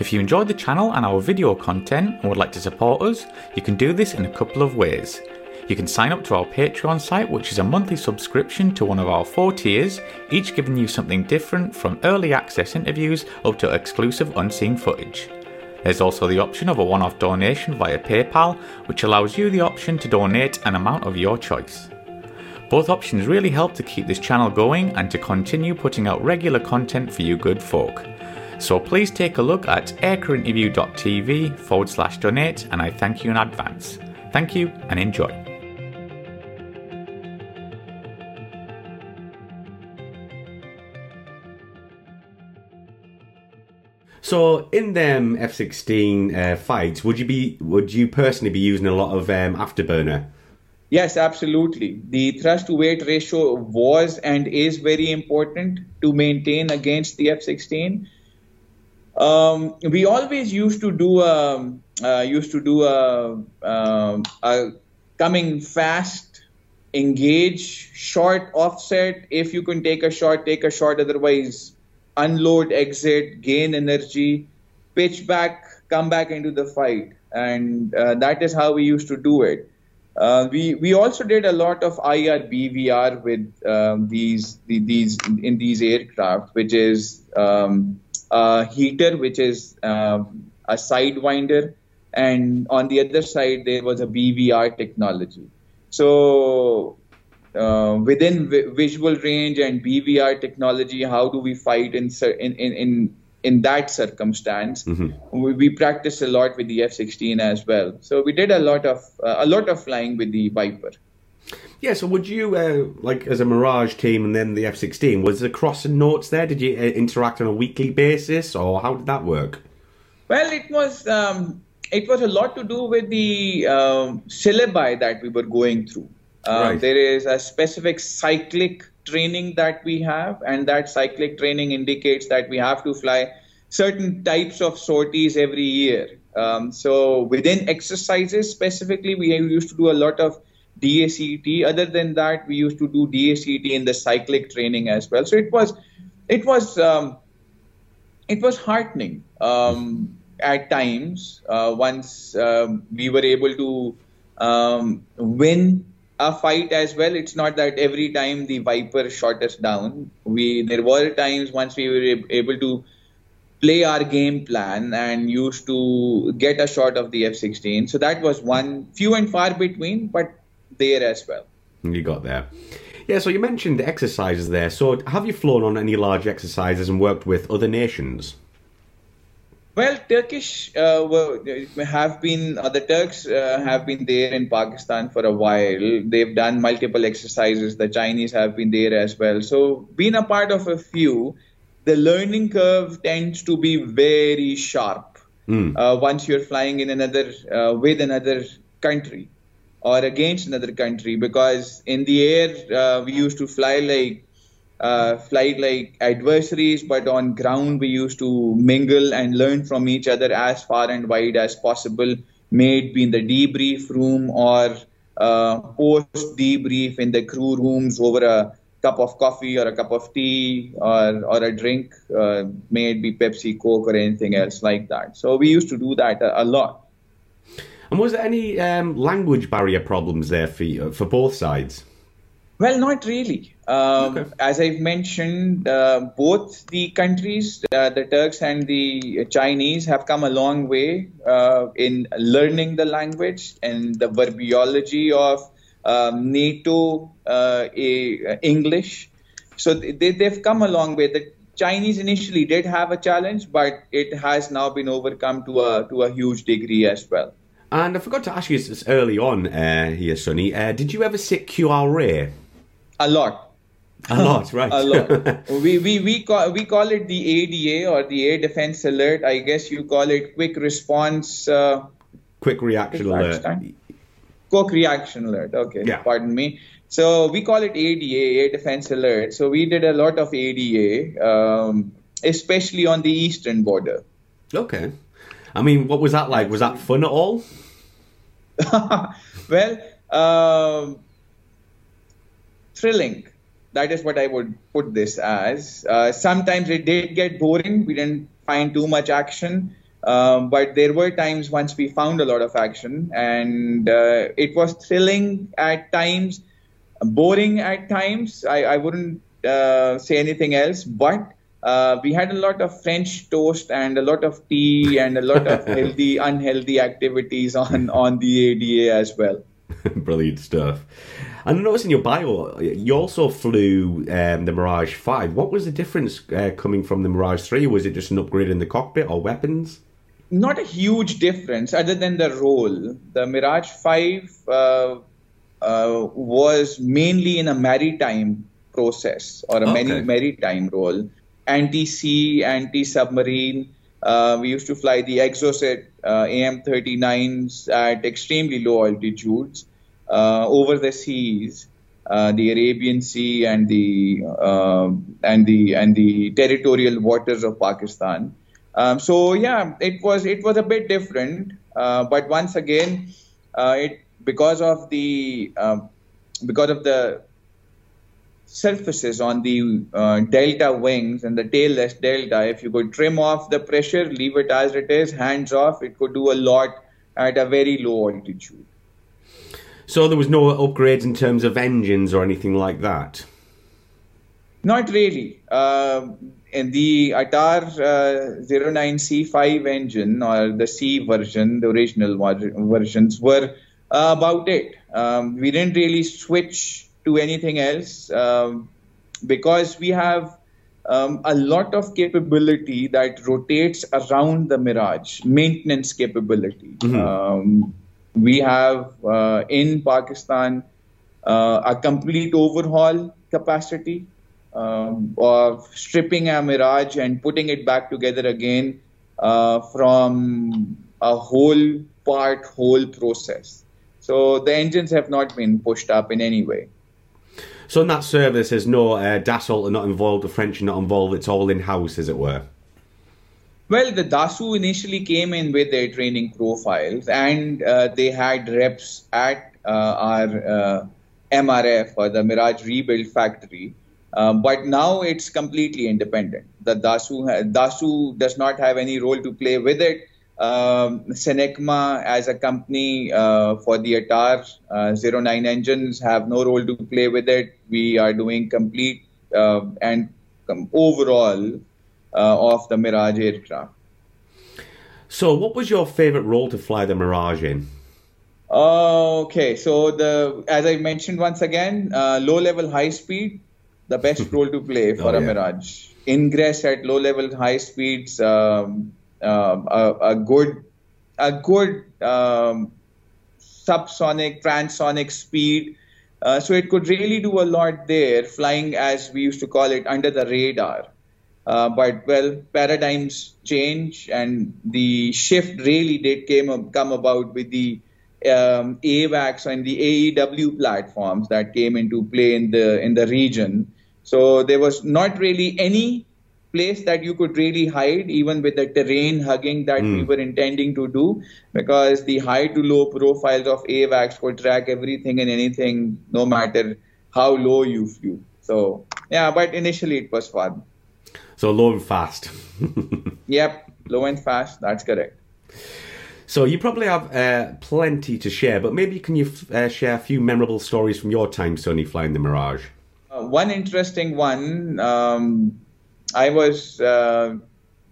If you enjoyed the channel and our video content and would like to support us, you can do this in a couple of ways. You can sign up to our Patreon site, which is a monthly subscription to one of our four tiers, each giving you something different from early access interviews up to exclusive unseen footage. There's also the option of a one off donation via PayPal, which allows you the option to donate an amount of your choice. Both options really help to keep this channel going and to continue putting out regular content for you good folk. So please take a look at aircrewinterview.tv forward slash donate and I thank you in advance. Thank you and enjoy. So in them F-16 uh, fights, would you be would you personally be using a lot of um, afterburner? Yes, absolutely. The thrust to weight ratio was and is very important to maintain against the F-16. Um, we always used to do a uh, used to do a, um, a coming fast, engage, short offset. If you can take a short, take a short. Otherwise, unload, exit, gain energy, pitch back, come back into the fight, and uh, that is how we used to do it. Uh, we we also did a lot of IR BVR with um, these the, these in these aircraft, which is um, a heater, which is um, a sidewinder, and on the other side there was a BVR technology. So uh, within vi- visual range and BVR technology, how do we fight in in in, in in that circumstance. Mm-hmm. We, we practiced a lot with the F-16 as well. So we did a lot of uh, a lot of flying with the Viper. Yeah. So would you uh, like as a Mirage team and then the F-16? Was there crossing notes there? Did you uh, interact on a weekly basis, or how did that work? Well, it was um, it was a lot to do with the um, syllabi that we were going through. Uh, right. There is a specific cyclic training that we have, and that cyclic training indicates that we have to fly certain types of sorties every year. Um, so within exercises specifically, we used to do a lot of DACT. Other than that, we used to do DACT in the cyclic training as well. So it was, it was, um, it was heartening um, at times. Uh, once um, we were able to um, win a fight as well. It's not that every time the Viper shot us down. We there were times once we were able to play our game plan and used to get a shot of the F-16. So that was one few and far between, but there as well. You got there. Yeah, so you mentioned exercises there. So have you flown on any large exercises and worked with other nations? Well, Turkish uh, have been uh, the Turks uh, have been there in Pakistan for a while. They've done multiple exercises. The Chinese have been there as well. So, being a part of a few, the learning curve tends to be very sharp mm. once you're flying in another uh, with another country or against another country. Because in the air, uh, we used to fly like uh, fly like adversaries, but on ground we used to mingle and learn from each other as far and wide as possible, may it be in the debrief room or uh, post debrief in the crew rooms over a cup of coffee or a cup of tea or, or a drink, uh, may it be Pepsi, Coke, or anything else like that. So we used to do that a, a lot. And was there any um, language barrier problems there for you, for both sides? Well, not really. Um, okay. As I've mentioned, uh, both the countries, uh, the Turks and the Chinese, have come a long way uh, in learning the language and the verbiology of um, NATO uh, English. So they, they've come a long way. The Chinese initially did have a challenge, but it has now been overcome to a to a huge degree as well. And I forgot to ask you this early on uh, here, Sunny. Uh, did you ever sit QRA? A lot. A lot, right? a lot. we we we call we call it the ADA or the Air Defense Alert. I guess you call it Quick Response. Uh, quick Reaction Alert. Quick Reaction Alert. Okay. Yeah. Pardon me. So we call it ADA, Air Defense Alert. So we did a lot of ADA, um, especially on the eastern border. Okay. I mean, what was that like? Was that fun at all? well, um, thrilling. That is what I would put this as. Uh, sometimes it did get boring. We didn't find too much action. Um, but there were times once we found a lot of action, and uh, it was thrilling at times, boring at times. I, I wouldn't uh, say anything else, but uh, we had a lot of French toast and a lot of tea and a lot of healthy, unhealthy activities on, on the ADA as well. Brilliant stuff. And I noticed in your bio, you also flew um, the Mirage 5. What was the difference uh, coming from the Mirage 3? Was it just an upgrade in the cockpit or weapons? Not a huge difference other than the role. The Mirage 5 uh, uh, was mainly in a maritime process or a okay. maritime role anti sea, anti submarine. Uh, we used to fly the Exocet uh, AM-39s at extremely low altitudes uh, over the seas, uh, the Arabian Sea and the uh, and the and the territorial waters of Pakistan. Um, so yeah, it was it was a bit different, uh, but once again, it because of the because of the surfaces on the uh, delta wings and the tailless delta, if you could trim off the pressure, leave it as it is, hands off, it could do a lot at a very low altitude. So there was no upgrades in terms of engines or anything like that? Not really. Uh, in the ATAR uh, 09C5 engine or the C version, the original versions were uh, about it. Um, we didn't really switch to anything else um, because we have um, a lot of capability that rotates around the Mirage, maintenance capability. Mm-hmm. Um, we have uh, in Pakistan uh, a complete overhaul capacity um, of stripping a Mirage and putting it back together again uh, from a whole part, whole process. So the engines have not been pushed up in any way. So in that service, there's no uh, Dassault are not involved, the French are not involved. It's all in house, as it were. Well, the Dassault initially came in with their training profiles, and uh, they had reps at uh, our uh, MRF or the Mirage Rebuild Factory. Um, but now it's completely independent. The Dassault, Dassault does not have any role to play with it um, Snecma as a company uh, for the ATAR uh, 09 engines have no role to play with it. We are doing complete uh, and um, overall uh, of the Mirage aircraft. So, what was your favorite role to fly the Mirage in? Okay, so the as I mentioned once again, uh, low level high speed, the best role to play for oh, a yeah. Mirage. Ingress at low level high speeds. Um, um, a, a, good a good um, subsonic transonic speed. Uh, so it could really do a lot there, flying as we used to call it under the radar. Uh, but well, paradigms change, and the shift really did came come about with the um, AWACS and the AEW platforms that came into play in the in the region. So there was not really any place that you could really hide, even with the terrain hugging that mm. we hmm. were intending to do, because the high to low profiles of AWACS could track everything and anything, no matter how low you flew. So, yeah, but initially it was fun. So low and fast. yep, low and fast. That's correct. So you probably have uh, plenty to share, but maybe can you uh, share a few memorable stories from your time, Sonny, flying the Mirage? Uh, one interesting one. Um, I was uh,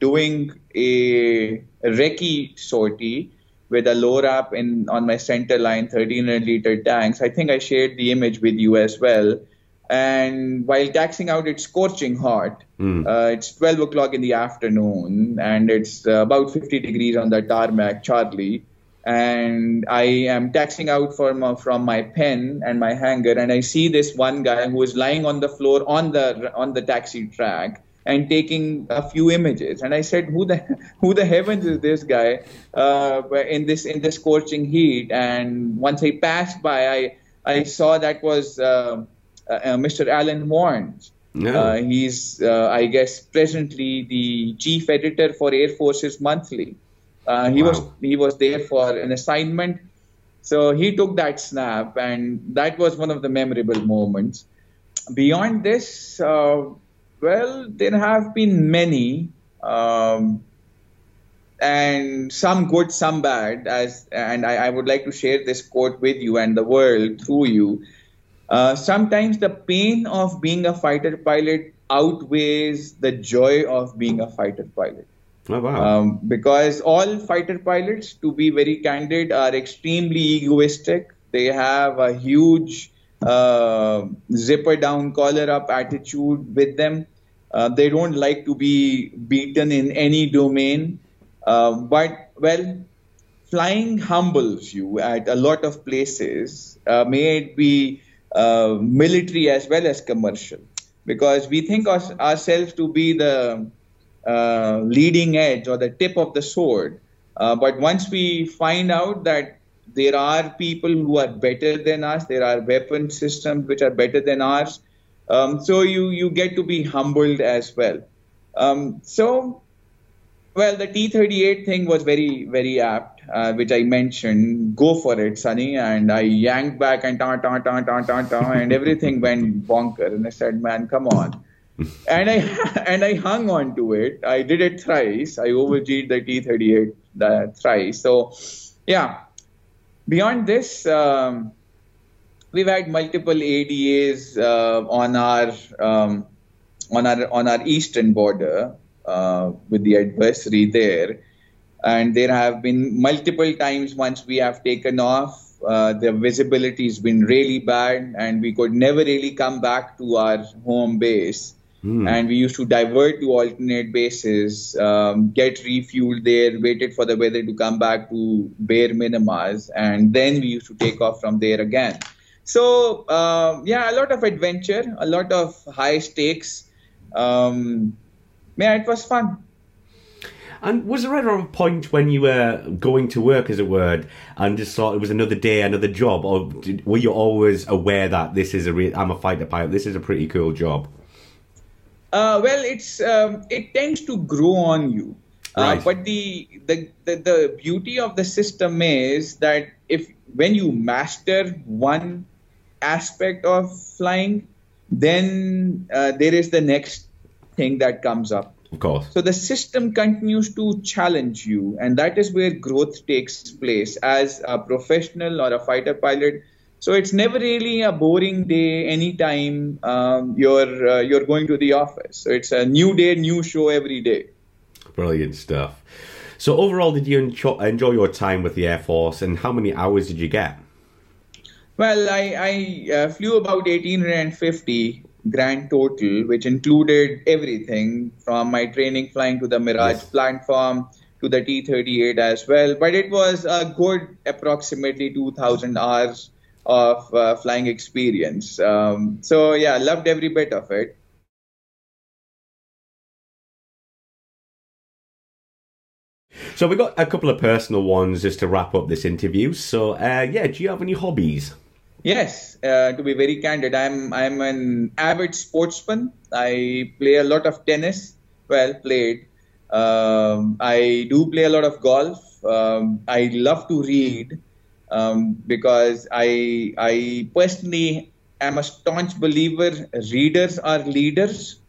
doing a, recce sortie with a low wrap in on my center line 1300 liter tanks. I think I shared the image with you as well. And while taxing out, it's scorching hot. Mm. Uh, it's 12 o'clock in the afternoon, and it's uh, about 50 degrees on the tarmac, Charlie. And I am taxing out from from my pen and my hangar, and I see this one guy who is lying on the floor on the on the taxi track and taking a few images. And I said, "Who the who the heavens is this guy uh, in this in this scorching heat?" And once I passed by, I I saw that was uh, uh, Mr. Alan Warnes. No. Uh, he's, uh, I guess, presently the chief editor for Air Forces Monthly. Uh, he wow. was he was there for an assignment, so he took that snap, and that was one of the memorable moments. Beyond this, well, there have been many. Um, and some good, some bad. As and I, I, would like to share this quote with you and the world through you. Uh, sometimes the pain of being a fighter pilot outweighs the joy of being a fighter pilot. Oh, wow. Um, because all fighter pilots, to be very candid, are extremely egoistic. They have a huge uh, zipper down, collar up attitude with them. Uh, they don't like to be beaten in any domain. Uh, but, well, flying humbles you at a lot of places, uh, may it be uh, military as well as commercial, because we think ourselves to be the uh, leading edge or the tip of the sword. Uh, but once we find out that there are people who are better than us, there are weapon systems which are better than ours, um, so you, you get to be humbled as well. Um, so, well, the T38 thing was very, very apt, uh, which I mentioned. Go for it, Sunny. And I yanked back and ta ta ta ta ta ta, and everything went bonker. And I said, man, come on. and I and I hung on to it. I did it thrice. I overg'd the T38 thrice. So, yeah. Beyond this, um, we've had multiple ADAs uh, on our um, on our on our eastern border uh, with the adversary there, and there have been multiple times once we have taken off. Uh, the visibility has been really bad, and we could never really come back to our home base. Mm. And we used to divert to alternate bases, um, get refueled there, waited for the weather to come back to bare minimas, and then we used to take off from there again. So uh, yeah, a lot of adventure, a lot of high stakes. Um, yeah, it was fun. And was there ever a point when you were going to work, as it were, and just thought it was another day, another job, or did, were you always aware that this is a re- I'm a fighter pilot, this is a pretty cool job? Uh, well, it's um, it tends to grow on you. Uh, right. Uh, but the, the, the the beauty of the system is that if when you master one aspect of flying, then uh, there is the next thing that comes up. Of course. So the system continues to challenge you, and that is where growth takes place as a professional or a fighter pilot. So it's never really a boring day anytime um, you're uh, you're going to the office. So it's a new day, new show every day. Brilliant stuff. So overall, did you enjoy, enjoy your time with the Air Force, and how many hours did you get? Well, I, I uh, flew about 1850 grand total, which included everything from my training flying to the Mirage yes. platform to the T38 as well. But it was a good approximately 2,000 hours of uh, flying experience. Um, so, yeah, loved every bit of it. So we got a couple of personal ones just to wrap up this interview. So uh, yeah, do you have any hobbies? Yes, uh, to be very candid, I'm I'm an avid sportsman. I play a lot of tennis. Well played. Um, I do play a lot of golf. Um, I love to read um, because I I personally am a staunch believer. Readers are leaders,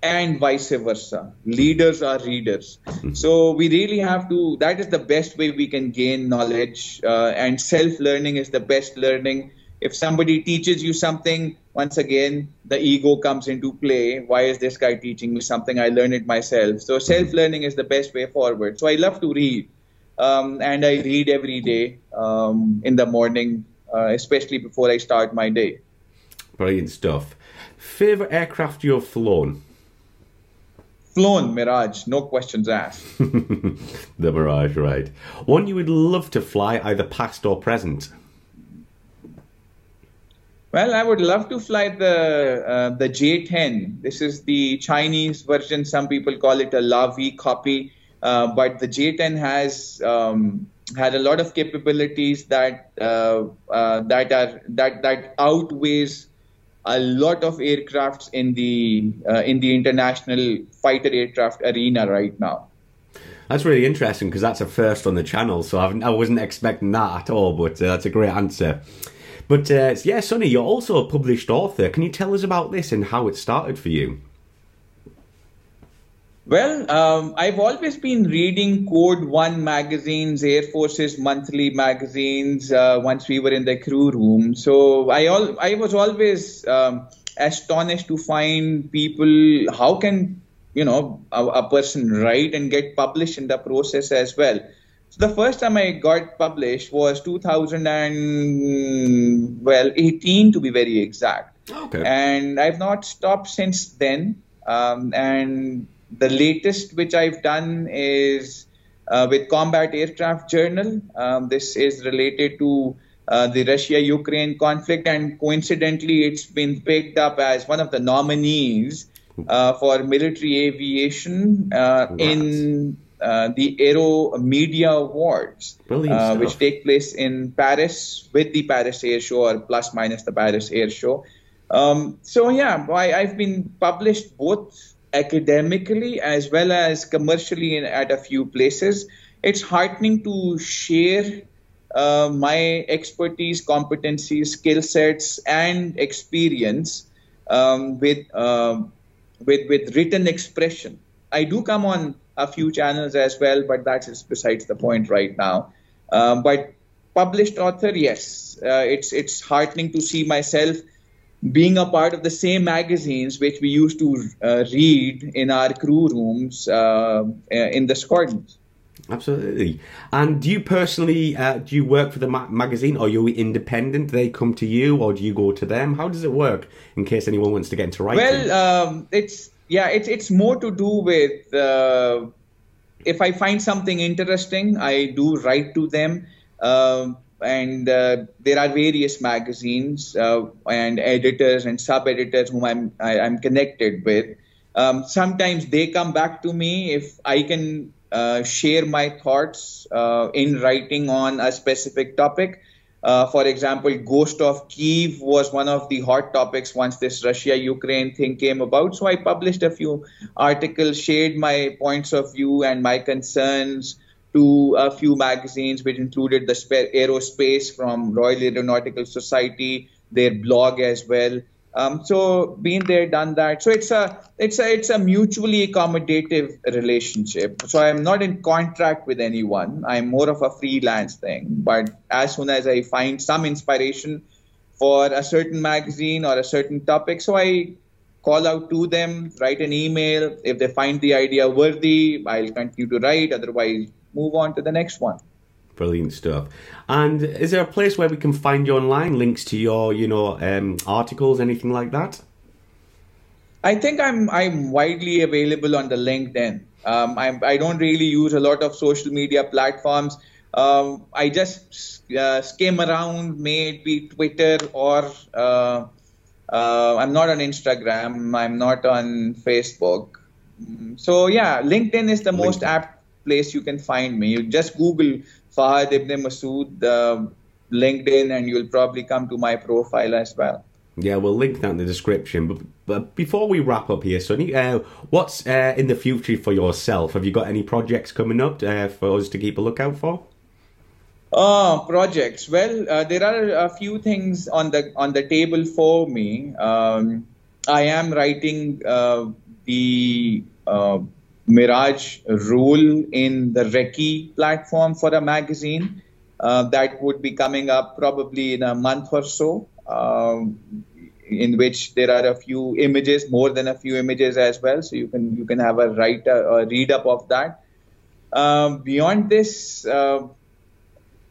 and vice versa. Leaders are readers. Mm-hmm. So we really have to. That is the best way we can gain knowledge, uh, and self learning is the best learning if somebody teaches you something, once again, the ego comes into play. Why is this guy teaching me something? I learned it myself. So self learning is the best way forward. So I love to read, um, and I read every day um, in the morning, uh, especially before I start my day. Brilliant stuff. Favorite aircraft you've flown? Flown Mirage, no questions asked. the Mirage, right. One you would love to fly, either past or present. Well, I would love to fly the uh, the J10. This is the Chinese version. Some people call it a Lavi copy, uh, but the J10 has um, had a lot of capabilities that uh, uh, that are that that outweighs a lot of aircrafts in the uh, in the international fighter aircraft arena right now. That's really interesting because that's a first on the channel, so I've, I was not expecting that at all. But uh, that's a great answer. But uh, yeah, Sonny, you're also a published author. Can you tell us about this and how it started for you? Well, um, I've always been reading Code One magazines, Air Force's monthly magazines. Uh, once we were in the crew room, so I all I was always um, astonished to find people. How can you know a, a, person write and get published in the process as well? The first time I got published was 2018 well to be very exact. Okay. And I've not stopped since then. Um, and the latest which I've done is uh, with Combat Aircraft Journal. Um, this is related to uh, the Russia Ukraine conflict, and coincidentally, it's been picked up as one of the nominees uh, for military aviation uh, in uh, the Aero Media Awards, uh, which take place in Paris with the Paris Air Show or plus minus the Paris Air Show. Um, so, yeah, I, I've been published both academically as well as commercially in, at a few places. It's heartening to share uh, my expertise, competencies, skill sets, and experience um, with, uh, with with written expression. I do come on a few channels as well, but that's besides the point right now. Um, but published author, yes, uh, it's it's heartening to see myself being a part of the same magazines which we used to uh, read in our crew rooms uh, uh, in the squadrons. Absolutely. And do you personally uh, do you work for the ma- magazine, or are you independent? They come to you, or do you go to them? How does it work? In case anyone wants to get into writing. Well, um, it's yeah, it's it's more to do with uh, if I find something interesting, I do write to them. Um, and uh, there are various magazines uh, and editors and sub editors whom I'm I, am i am connected with. Um, sometimes they come back to me if I can uh, share my thoughts uh, in writing on a specific topic. Uh, for example, Ghost of Kiev was one of the hot topics once this Russia Ukraine thing came about. So I published a few articles, shared my points of view and my concerns to a few magazines, which included the Aerospace from Royal Aeronautical Society, their blog as well. Um, so been there, done that. So it's a it's a it's a mutually accommodative relationship. So I'm not in contract with anyone. I'm more of a freelance thing. But as soon as I find some inspiration for a certain magazine or a certain topic, so I call out to them, write an email. If they find the idea worthy, I'll continue to write. Otherwise, move on to the next one. Brilliant stuff. And is there a place where we can find you online? Links to your, you know, um, articles, anything like that? I think I'm I'm widely available on the LinkedIn. Um, I'm, I don't really use a lot of social media platforms. Um, I just uh, skim around, maybe Twitter or uh, uh, I'm not on Instagram. I'm not on Facebook. So yeah, LinkedIn is the LinkedIn. most apt place you can find me. You just Google Fahad Ibne Masood uh, LinkedIn, and you'll probably come to my profile as well. Yeah, we'll link that in the description. But, but before we wrap up here, Sonny, uh, what's uh, in the future for yourself? Have you got any projects coming up uh, for us to keep a lookout for? Oh, projects. Well, uh, there are a few things on the on the table for me. Um, I am writing uh, the uh, Mirage role in the Recce platform for a magazine. Uh, that would be coming up probably in a month or so, um, in which there are a few images, more than a few images as well. So you can you can have a write a, a read up of that. Um, beyond this, uh,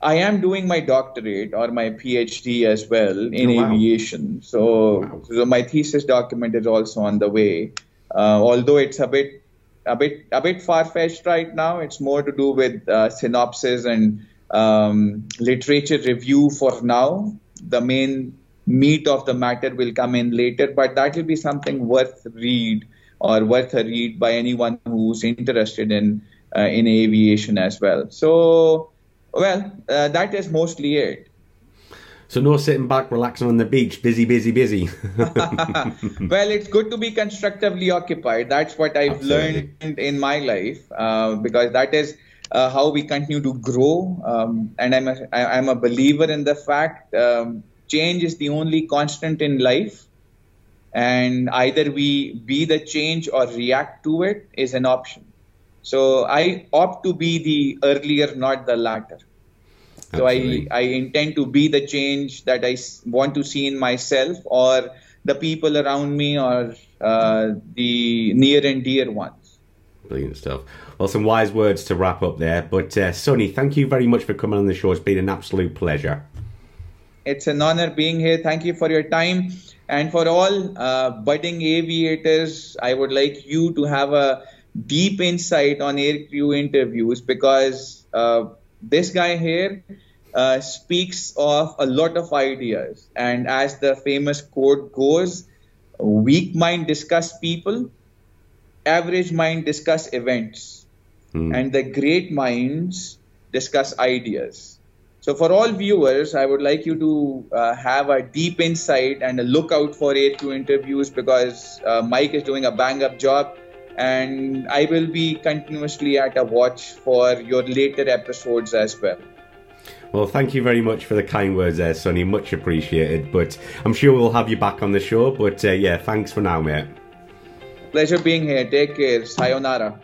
I am doing my doctorate or my PhD as well in oh, wow. aviation. So, wow. so my thesis document is also on the way. Uh, although it's a bit a bit a bit far fetched right now. It's more to do with uh, synopsis and um, literature review for now. The main meat of the matter will come in later, but that will be something worth read or worth a read by anyone who's interested in uh, in aviation as well. So, well, uh, that is mostly it. So no sitting back, relaxing on the beach, busy, busy, busy. well, it's good to be constructively occupied. That's what I've Absolutely. learned in my life, uh, because that is uh, how we continue to grow. Um, and I'm a, I'm a believer in the fact um, change is the only constant in life, and either we be the change or react to it is an option. So I opt to be the earlier, not the latter. So I, I intend to be the change that I want to see in myself or the people around me or uh, the near and dear ones. Brilliant stuff. Well, some wise words to wrap up there. But uh, Sonny, thank you very much for coming on the show. It's been an absolute pleasure. It's an honor being here. Thank you for your time. And for all uh, budding aviators, I would like you to have a deep insight on aircrew interviews because uh, this guy here uh, speaks of a lot of ideas. And as the famous quote goes, weak mind discuss people, average mind discuss events, mm. and the great minds discuss ideas. So, for all viewers, I would like you to uh, have a deep insight and a look out for A2 interviews because uh, Mike is doing a bang up job. And I will be continuously at a watch for your later episodes as well. Well, thank you very much for the kind words there, Sonny. Much appreciated. But I'm sure we'll have you back on the show. But uh, yeah, thanks for now, mate. Pleasure being here. Take care. Sayonara.